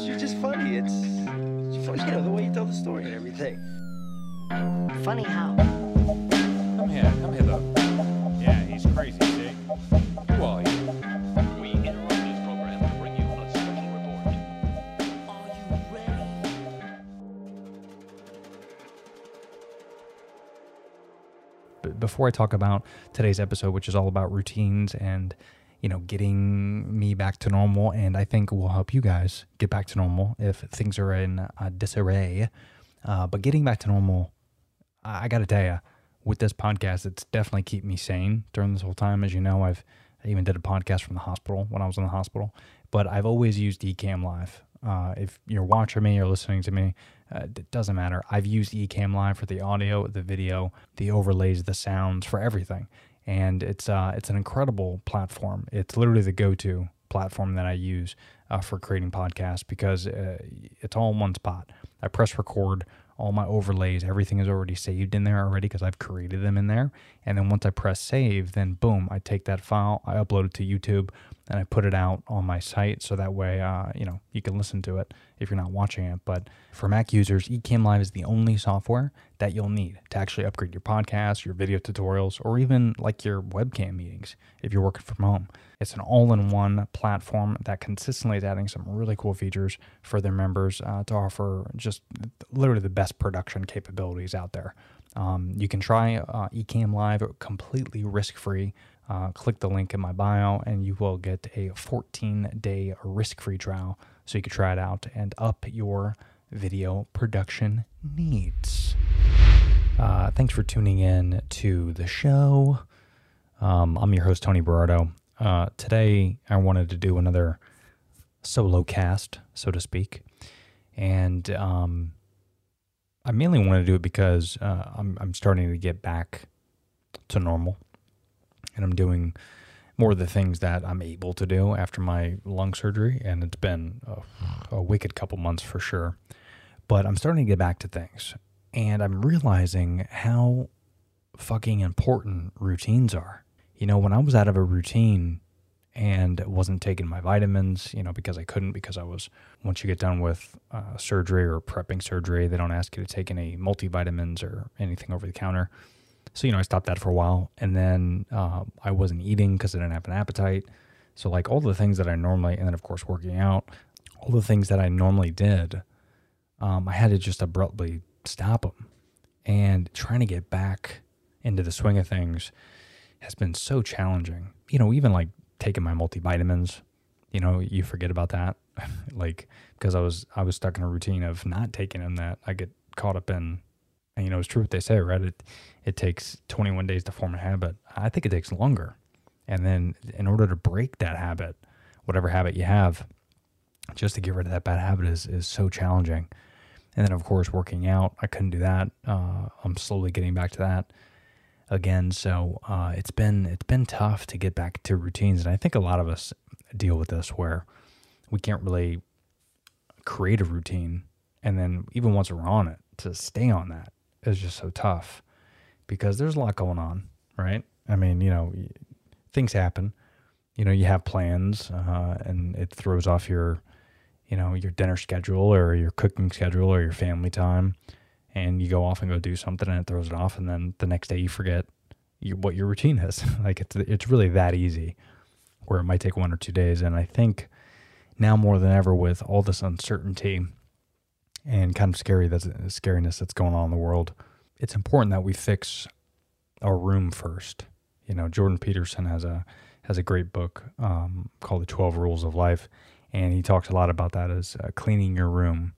it's you're just funny. It's, it's funny, you know the way you tell the story and everything. Funny how? Come here, come here, though. Yeah, he's crazy, see? Who are you? We interrupt this program to bring you a special report. Are you ready? B- before I talk about today's episode, which is all about routines and you know getting me back to normal, and I think will help you guys get back to normal if things are in uh, disarray. Uh, but getting back to normal, I, I got to tell you, with this podcast, it's definitely keep me sane during this whole time. As you know, I've I even did a podcast from the hospital when I was in the hospital, but I've always used Ecamm Live. Uh, if you're watching me or listening to me, uh, it doesn't matter. I've used Ecamm Live for the audio, the video, the overlays, the sounds, for everything, and it's uh, it's an incredible platform. It's literally the go-to platform that I use uh, for creating podcasts because uh, it's all in one spot. I press record, all my overlays, everything is already saved in there already because I've created them in there. And then once I press save, then boom, I take that file, I upload it to YouTube, and I put it out on my site so that way, uh, you know, you can listen to it if you're not watching it. But for Mac users, Ecamm Live is the only software that you'll need to actually upgrade your podcast, your video tutorials, or even like your webcam meetings if you're working from home. It's an all-in-one platform that consistently is adding some really cool features for their members uh, to offer just literally the best production capabilities out there. Um, you can try uh, Ecamm Live completely risk-free. Uh, click the link in my bio, and you will get a 14-day risk-free trial, so you can try it out and up your video production needs. Uh, thanks for tuning in to the show. Um, I'm your host, Tony Berardo. Uh, today, I wanted to do another solo cast, so to speak. And um, I mainly want to do it because uh, I'm, I'm starting to get back to normal. And I'm doing more of the things that I'm able to do after my lung surgery. And it's been a, a wicked couple months for sure. But I'm starting to get back to things. And I'm realizing how fucking important routines are. You know, when I was out of a routine and wasn't taking my vitamins, you know, because I couldn't, because I was, once you get done with uh, surgery or prepping surgery, they don't ask you to take any multivitamins or anything over the counter. So, you know, I stopped that for a while. And then uh, I wasn't eating because I didn't have an appetite. So, like all the things that I normally, and then of course, working out, all the things that I normally did, um, I had to just abruptly stop them. And trying to get back into the swing of things has been so challenging. You know, even like taking my multivitamins, you know, you forget about that. like because I was I was stuck in a routine of not taking them that I get caught up in and you know, it's true what they say, right? It it takes 21 days to form a habit. I think it takes longer. And then in order to break that habit, whatever habit you have, just to get rid of that bad habit is is so challenging. And then of course working out, I couldn't do that. Uh, I'm slowly getting back to that again. So uh, it's been it's been tough to get back to routines, and I think a lot of us deal with this where we can't really create a routine, and then even once we're on it, to stay on that is just so tough because there's a lot going on, right? I mean, you know, things happen. You know, you have plans, uh, and it throws off your, you know, your dinner schedule or your cooking schedule or your family time and you go off and go do something and it throws it off and then the next day you forget you, what your routine is like it's it's really that easy where it might take one or two days and i think now more than ever with all this uncertainty and kind of scary that's scariness that's going on in the world it's important that we fix our room first you know jordan peterson has a has a great book um, called the 12 rules of life and he talks a lot about that as uh, cleaning your room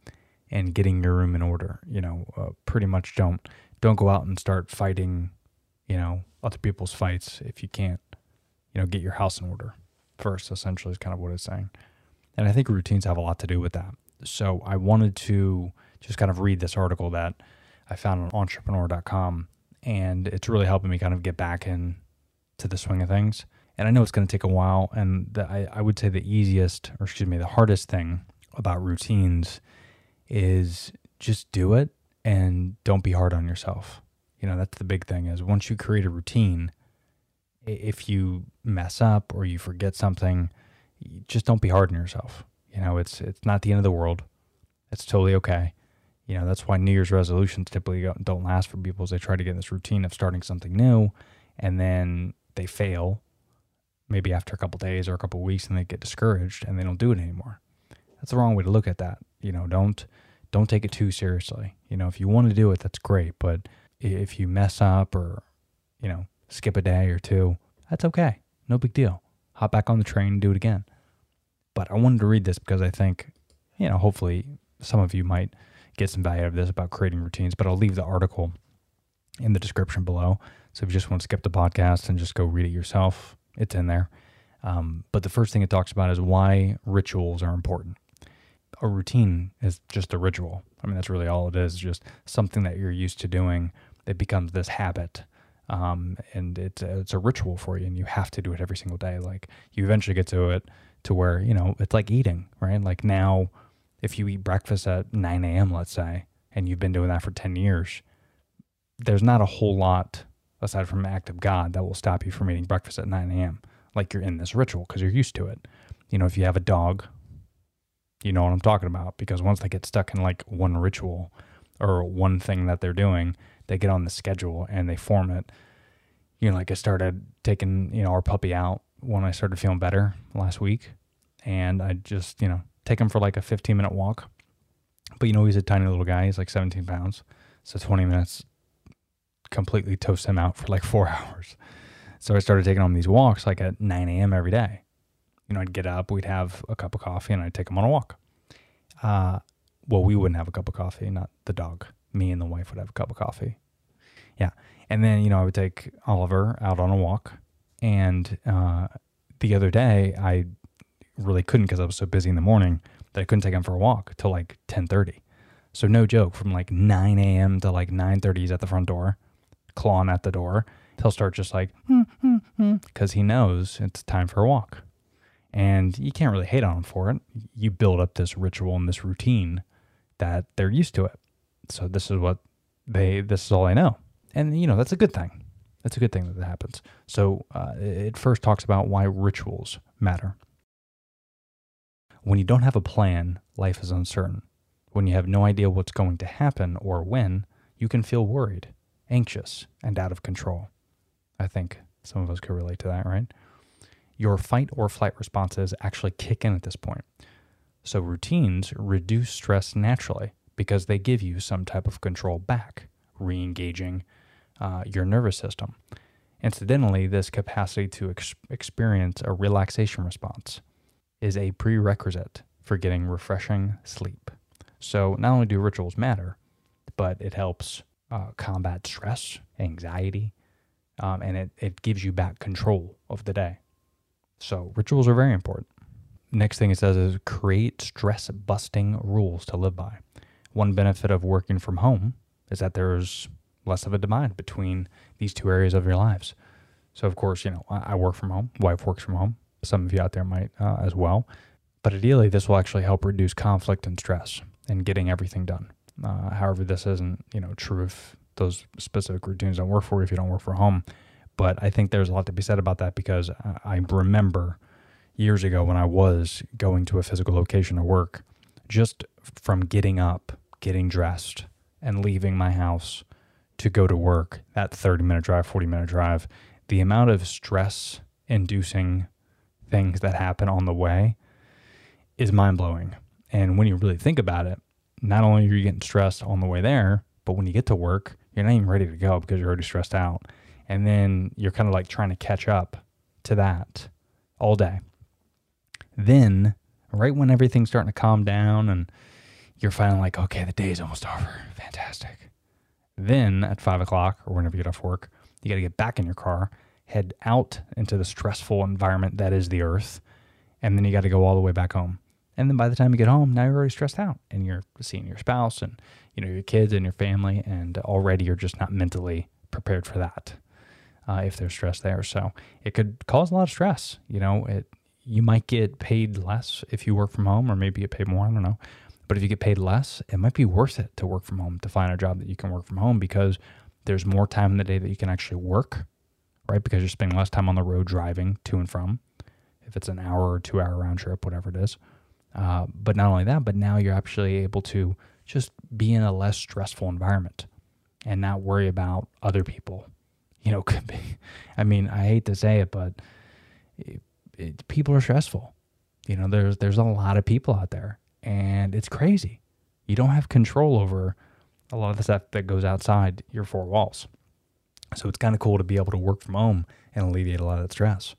and getting your room in order. You know, uh, pretty much don't don't go out and start fighting, you know, other people's fights if you can't, you know, get your house in order first. Essentially, is kind of what it's saying, and I think routines have a lot to do with that. So I wanted to just kind of read this article that I found on Entrepreneur.com, and it's really helping me kind of get back in to the swing of things. And I know it's going to take a while, and the, I, I would say the easiest, or excuse me, the hardest thing about routines is just do it and don't be hard on yourself. You know, that's the big thing is once you create a routine, if you mess up or you forget something, just don't be hard on yourself. You know, it's it's not the end of the world. It's totally okay. You know, that's why New Year's resolutions typically don't- last for people. Is they try to get in this routine of starting something new, and then they fail, maybe after a couple days or a couple weeks, and they get discouraged and they don't do it anymore. That's the wrong way to look at that. You know, don't don't take it too seriously. You know, if you want to do it, that's great. But if you mess up or you know skip a day or two, that's okay. No big deal. Hop back on the train and do it again. But I wanted to read this because I think, you know, hopefully some of you might get some value out of this about creating routines. But I'll leave the article in the description below. So if you just want to skip the podcast and just go read it yourself, it's in there. Um, but the first thing it talks about is why rituals are important. A routine is just a ritual. I mean, that's really all it is, just something that you're used to doing. It becomes this habit. Um, and it's a, it's a ritual for you, and you have to do it every single day. Like you eventually get to it to where you know it's like eating, right? Like now, if you eat breakfast at 9 a.m., let's say, and you've been doing that for 10 years, there's not a whole lot aside from an act of God that will stop you from eating breakfast at 9 a.m. Like you're in this ritual because you're used to it. You know, if you have a dog, you know what I'm talking about because once they get stuck in like one ritual or one thing that they're doing, they get on the schedule and they form it. You know, like I started taking, you know, our puppy out when I started feeling better last week. And I just, you know, take him for like a 15 minute walk. But, you know, he's a tiny little guy. He's like 17 pounds. So 20 minutes completely toast him out for like four hours. So I started taking him these walks like at 9 a.m. every day. You know, I'd get up, we'd have a cup of coffee, and I'd take him on a walk. Uh, well, we wouldn't have a cup of coffee, not the dog. Me and the wife would have a cup of coffee. Yeah. And then, you know, I would take Oliver out on a walk. And uh, the other day, I really couldn't because I was so busy in the morning that I couldn't take him for a walk till like 1030. So no joke, from like 9 a.m. to like 9.30, he's at the front door, clawing at the door. He'll start just like, hmm, hmm, hmm, because he knows it's time for a walk. And you can't really hate on him for it. You build up this ritual and this routine that they're used to it. So this is what they, this is all I know. And, you know, that's a good thing. That's a good thing that that happens. So uh, it first talks about why rituals matter. When you don't have a plan, life is uncertain. When you have no idea what's going to happen or when, you can feel worried, anxious, and out of control. I think some of us could relate to that, right? Your fight or flight responses actually kick in at this point. So routines reduce stress naturally because they give you some type of control back, re engaging uh, your nervous system. Incidentally, this capacity to ex- experience a relaxation response is a prerequisite for getting refreshing sleep. So, not only do rituals matter, but it helps uh, combat stress, anxiety, um, and it, it gives you back control of the day. So, rituals are very important. Next thing it says is create stress busting rules to live by. One benefit of working from home is that there's less of a divide between these two areas of your lives. So, of course, you know, I, work from home, wife works from home. Some of you out there might uh, as well. But ideally, this will actually help reduce conflict and stress and getting everything done. Uh, however, this isn't, you know, true if those specific routines don't work for you if you don't work from home. But I think there's a lot to be said about that because I remember years ago when I was going to a physical location to work, just from getting up, getting dressed, and leaving my house to go to work, that 30 minute drive, 40 minute drive, the amount of stress inducing things that happen on the way is mind blowing. And when you really think about it, not only are you getting stressed on the way there, but when you get to work, you're not even ready to go because you're already stressed out. And then you're kind of like trying to catch up to that all day. Then, right when everything's starting to calm down and you're finally like, okay, the day's almost over. Fantastic. Then at five o'clock or whenever you get off work, you got to get back in your car, head out into the stressful environment that is the earth, and then you got to go all the way back home. And then by the time you get home, now you're already stressed out and you're seeing your spouse and you know your kids and your family, and already you're just not mentally prepared for that uh, if there's stress there. So it could cause a lot of stress. You know, it you might get paid less if you work from home, or maybe get paid more. I don't know. But if you get paid less, it might be worth it to work from home to find a job that you can work from home because there's more time in the day that you can actually work, right? Because you're spending less time on the road driving to and from. If it's an hour or two hour round trip, whatever it is, Uh, but not only that, but now you're actually able to just be in a less stressful environment and not worry about other people. You know, could be. I mean, I hate to say it, but it, it, people are stressful. You know, there's there's a lot of people out there, and it's crazy. You don't have control over a lot of the stuff that goes outside your four walls. So it's kind of cool to be able to work from home and alleviate a lot of that stress.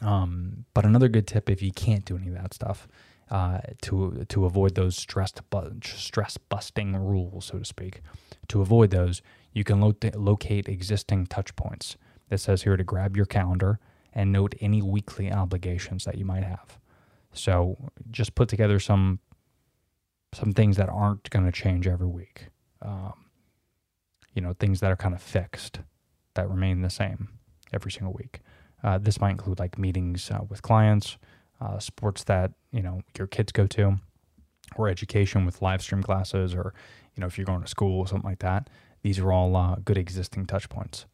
Um, but another good tip, if you can't do any of that stuff, uh, to to avoid those stress bu- stress busting rules, so to speak, to avoid those, you can lo- locate existing touch points. It says here to grab your calendar and note any weekly obligations that you might have. So just put together some some things that aren't going to change every week. Um, you know, things that are kind of fixed, that remain the same every single week. Uh, this might include like meetings uh, with clients, uh, sports that you know your kids go to, or education with live stream classes, or you know if you're going to school or something like that. These are all uh, good existing touch points.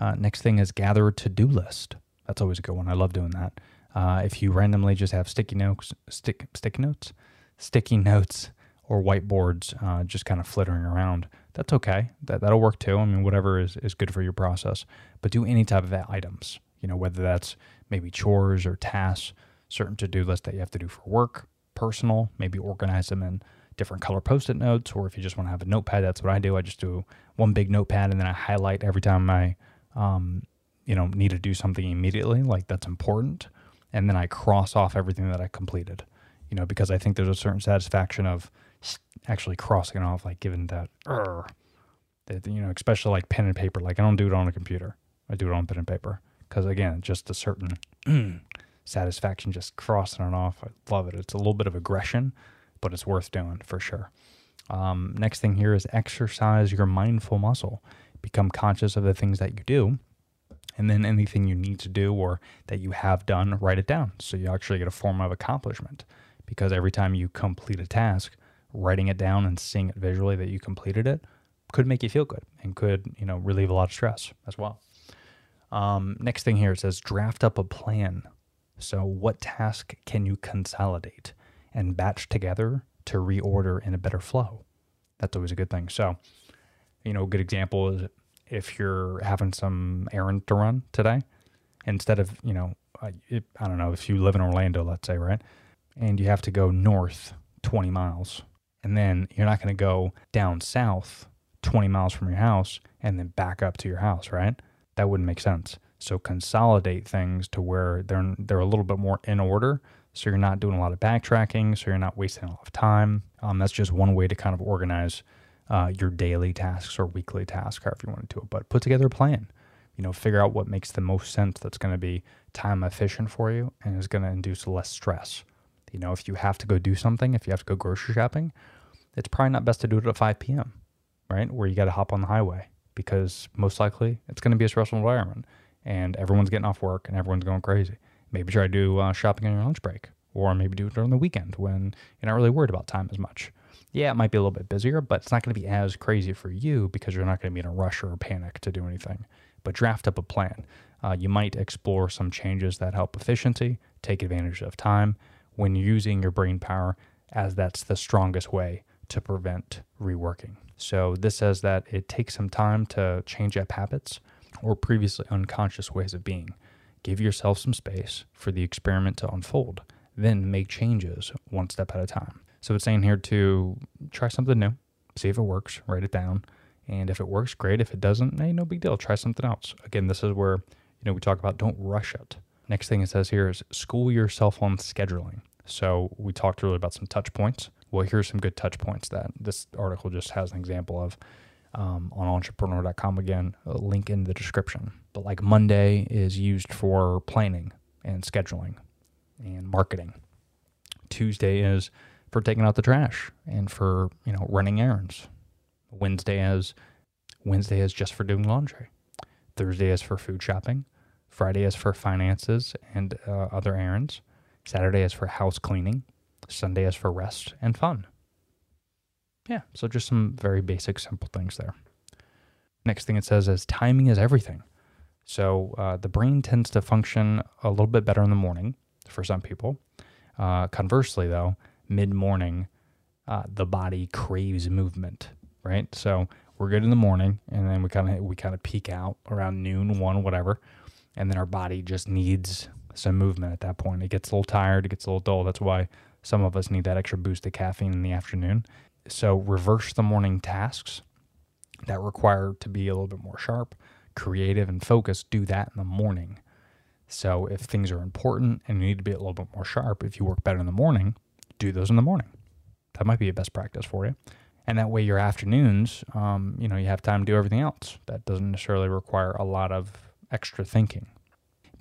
Uh, next thing is gather a to-do list. That's always a good one. I love doing that. Uh, if you randomly just have sticky notes, stick sticky notes, sticky notes, or whiteboards uh, just kind of flittering around, that's okay. That that'll work too. I mean, whatever is is good for your process. But do any type of items. You know, whether that's maybe chores or tasks, certain to do lists that you have to do for work, personal. Maybe organize them in different color post-it notes, or if you just want to have a notepad, that's what I do. I just do one big notepad and then I highlight every time I, um, you know, need to do something immediately, like that's important, and then I cross off everything that I completed. You know, because I think there's a certain satisfaction of actually crossing it off, like giving that, that you know, especially like pen and paper. Like I don't do it on a computer. I do it on pen and paper because again, just a certain satisfaction just crossing it off. I love it. It's a little bit of aggression, but it's worth doing for sure. Um, next thing here is exercise your mindful muscle. Become conscious of the things that you do, and then anything you need to do or that you have done, write it down. So you actually get a form of accomplishment. Because every time you complete a task, writing it down and seeing it visually that you completed it could make you feel good and could, you know, relieve a lot of stress as well. Um, next thing here it says draft up a plan. So, what task can you consolidate and batch together to reorder in a better flow? That's always a good thing. So, you know, a good example is if you're having some errand to run today, instead of, you know, I, it, I don't know, if you live in Orlando, let's say, right? And you have to go north 20 miles, and then you're not going to go down south 20 miles from your house and then back up to your house, right? That wouldn't make sense. So consolidate things to where they're they're a little bit more in order, so you're not doing a lot of backtracking, so you're not wasting a lot of time. Um, that's just one way to kind of organize uh, your daily tasks or weekly tasks, however you want to do it. But put together a plan. You know, figure out what makes the most sense. That's going to be time efficient for you and is going to induce less stress. You know, if you have to go do something, if you have to go grocery shopping, it's probably not best to do it at 5 p.m. Right, where you got to hop on the highway because most likely it's going to be a stressful environment and everyone's getting off work and everyone's going crazy. Maybe try to do uh, shopping on your lunch break, or maybe do it during the weekend when you're not really worried about time as much. Yeah, it might be a little bit busier, but it's not going to be as crazy for you because you're not going to be in a rush or a panic to do anything. But draft up a plan. Uh, you might explore some changes that help efficiency, take advantage of time when using your brain power, as that's the strongest way to prevent reworking. So, this says that it takes some time to change up habits or previously unconscious ways of being. Give yourself some space for the experiment to unfold, then make changes one step at a time. So it's saying here to try something new, see if it works, write it down, and if it works, great. If it doesn't, hey, no big deal. Try something else. Again, this is where you know we talk about don't rush it. Next thing it says here is school yourself on scheduling. So we talked earlier about some touch points. Well, here's some good touch points that this article just has an example of um, on entrepreneur.com again, link in the description. But like Monday is used for planning and scheduling and marketing. Tuesday is for taking out the trash and for, you know, running errands. Wednesday is Wednesday is just for doing laundry. Thursday is for food shopping. Friday is for finances and uh, other errands. Saturday is for house cleaning. Sunday is for rest and fun. Yeah, so just some very basic, simple things there. Next thing it says is timing is everything. So uh, the brain tends to function a little bit better in the morning for some people. Uh, conversely, though, mid morning, uh, the body craves movement, right? So we're good in the morning, and then we kind of we kind of peak out around noon, one, whatever, and then our body just needs some movement at that point. It gets a little tired, it gets a little dull. That's why some of us need that extra boost of caffeine in the afternoon. So reverse the morning tasks that require to be a little bit more sharp, creative, and focused. Do that in the morning. So if things are important and you need to be a little bit more sharp, if you work better in the morning, do those in the morning. That might be a best practice for you. And that way, your afternoons, um, you know, you have time to do everything else. That doesn't necessarily require a lot of extra thinking.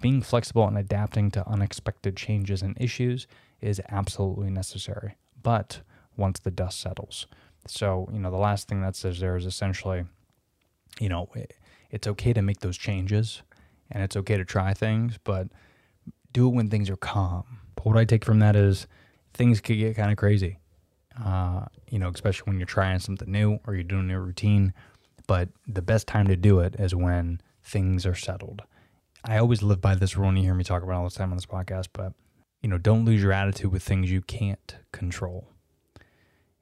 Being flexible and adapting to unexpected changes and issues is absolutely necessary, but once the dust settles. So, you know, the last thing that says there is essentially, you know, it, it's okay to make those changes and it's okay to try things, but do it when things are calm. But what I take from that is things could get kind of crazy, uh, you know, especially when you're trying something new or you're doing a new routine. But the best time to do it is when things are settled. I always live by this rule, and you hear me talk about all the time on this podcast, but, you know, don't lose your attitude with things you can't control.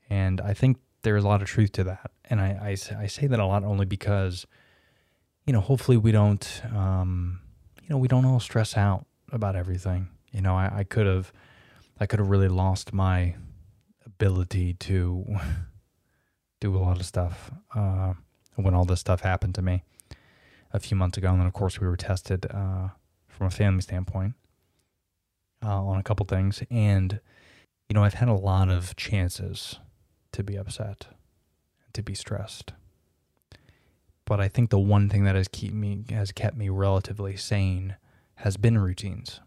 And I think there's a lot of truth to that. And I, I, I say that a lot only because, you know, hopefully we don't, um, you know, we don't all stress out about everything. You know, I, I could have, I could have really lost my ability to do a lot of stuff uh, when all this stuff happened to me a few months ago. And then, of course, we were tested uh, from a family standpoint uh, on a couple things. And, you know, I've had a lot of chances to be upset, to be stressed. But I think the one thing that has keep me has kept me relatively sane has been routines.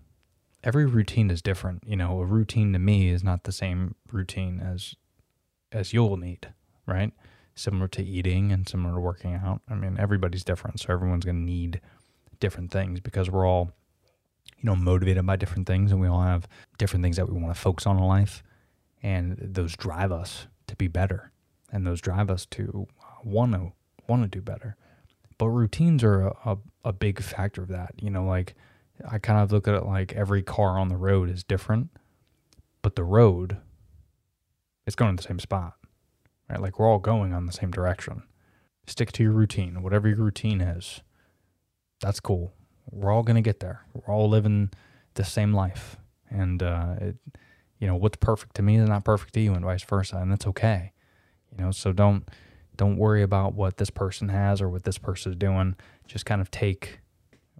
Every routine is different. You know, a routine to me is not the same routine as as you'll need, right? Similar to eating and similar to working out. I mean, everybody's different, so everyone's going to need different things because we're all you know motivated by different things and we all have different things that we want to focus on in life. And those drive us to be better. And those drive us to want to want to do better. But routines are a, a, a big factor of that. You know like i kind of look at it like every car on the road is different but the road is going to the same spot right? Like we're all going on the same direction. Stick to your routine whatever your routine is. That's cool. We're all going to get there. We're all living the same life. And uh, it, you know what's perfect to me is not perfect to you and vice versa and that's okay. You know so don't don't worry about what this person has or what this person is doing. Just kind of take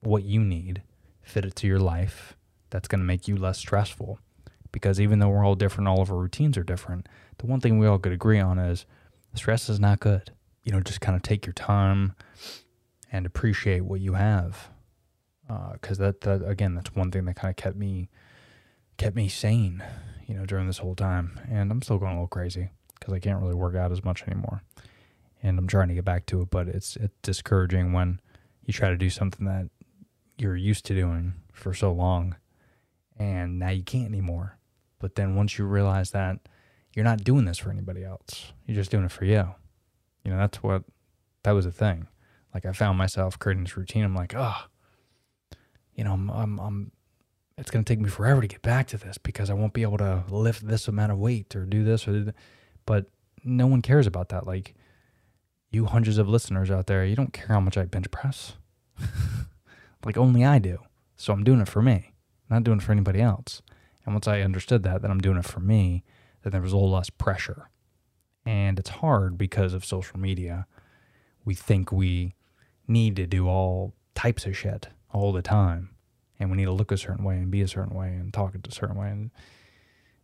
what you need fit it to your life. That's going to make you less stressful because even though we're all different all of our routines are different the one thing we all could agree on is stress is not good you know just kind of take your time and appreciate what you have uh, because that, that again that's one thing that kind of kept me kept me sane, you know, during this whole time. And I'm still going a little crazy because I can't really work out as much anymore. And I'm trying to get back to it, but it's it's discouraging when you try to do something that you're used to doing for so long and now you can't anymore. But then once you realize that you're not doing this for anybody else, you're just doing it for you. You know, that's what that was the thing. Like I found myself creating this routine. I'm like, oh, you know, I'm I'm, I'm it's going to take me forever to get back to this because I won't be able to lift this amount of weight or do this or do. But no one cares about that. Like you hundreds of listeners out there, you don't care how much I bench press. like only I do. So I'm doing it for me, not doing it for anybody else. And once I understood that, that I'm doing it for me, then there was a little less pressure. And it's hard because of social media. We think we need to do all types of shit all the time and we need to look a certain way and be a certain way and talk a certain way. And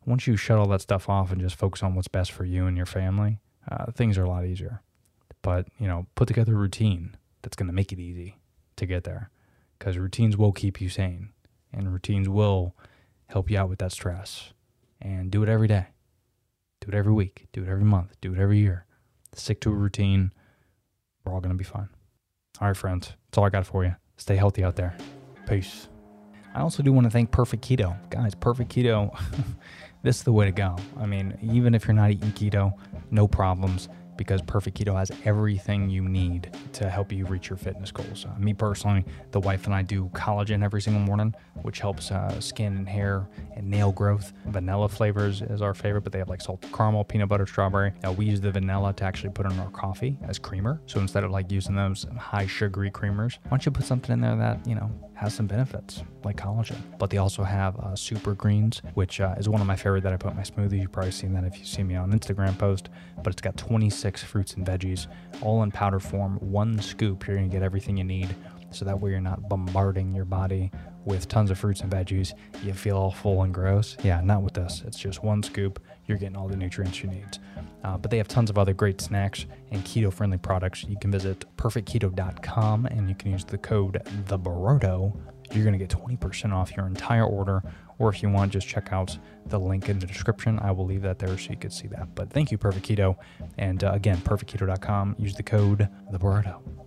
once you shut all that stuff off and just focus on what's best for you and your family, uh, things are a lot easier. But you know, put together a routine that's going to make it easy to get there, because routines will keep you sane, and routines will help you out with that stress. And do it every day. Do it every week. Do it every month. Do it every year. Stick to a routine. We're all going to be fine. All right, friends. That's all I got for you. Stay healthy out there. Peace. I also do want to thank Perfect Keto. Guys, Perfect Keto, this is the way to go. I mean, even if you're not eating keto, no problems because Perfect Keto has everything you need to help you reach your fitness goals. Uh, me personally, the wife and I do collagen every single morning, which helps uh, skin and hair and nail growth. Vanilla flavors is our favorite, but they have like salted caramel, peanut butter, strawberry. Uh, we use the vanilla to actually put in our coffee as creamer. So instead of like using those high sugary creamers, why don't you put something in there that, you know, has some benefits like collagen. But they also have uh, super greens, which uh, is one of my favorite that I put in my smoothie. You've probably seen that if you see me on Instagram post. But it's got 26 fruits and veggies, all in powder form. One scoop, you're gonna get everything you need. So that way you're not bombarding your body with tons of fruits and veggies. You feel all full and gross. Yeah, not with this. It's just one scoop. You're getting all the nutrients you need. Uh, but they have tons of other great snacks and keto friendly products. You can visit perfectketo.com and you can use the code the Berardo. You're going to get 20% off your entire order. Or if you want, just check out the link in the description. I will leave that there so you can see that. But thank you, Perfect Keto. And uh, again, perfectketo.com. Use the code the Berardo.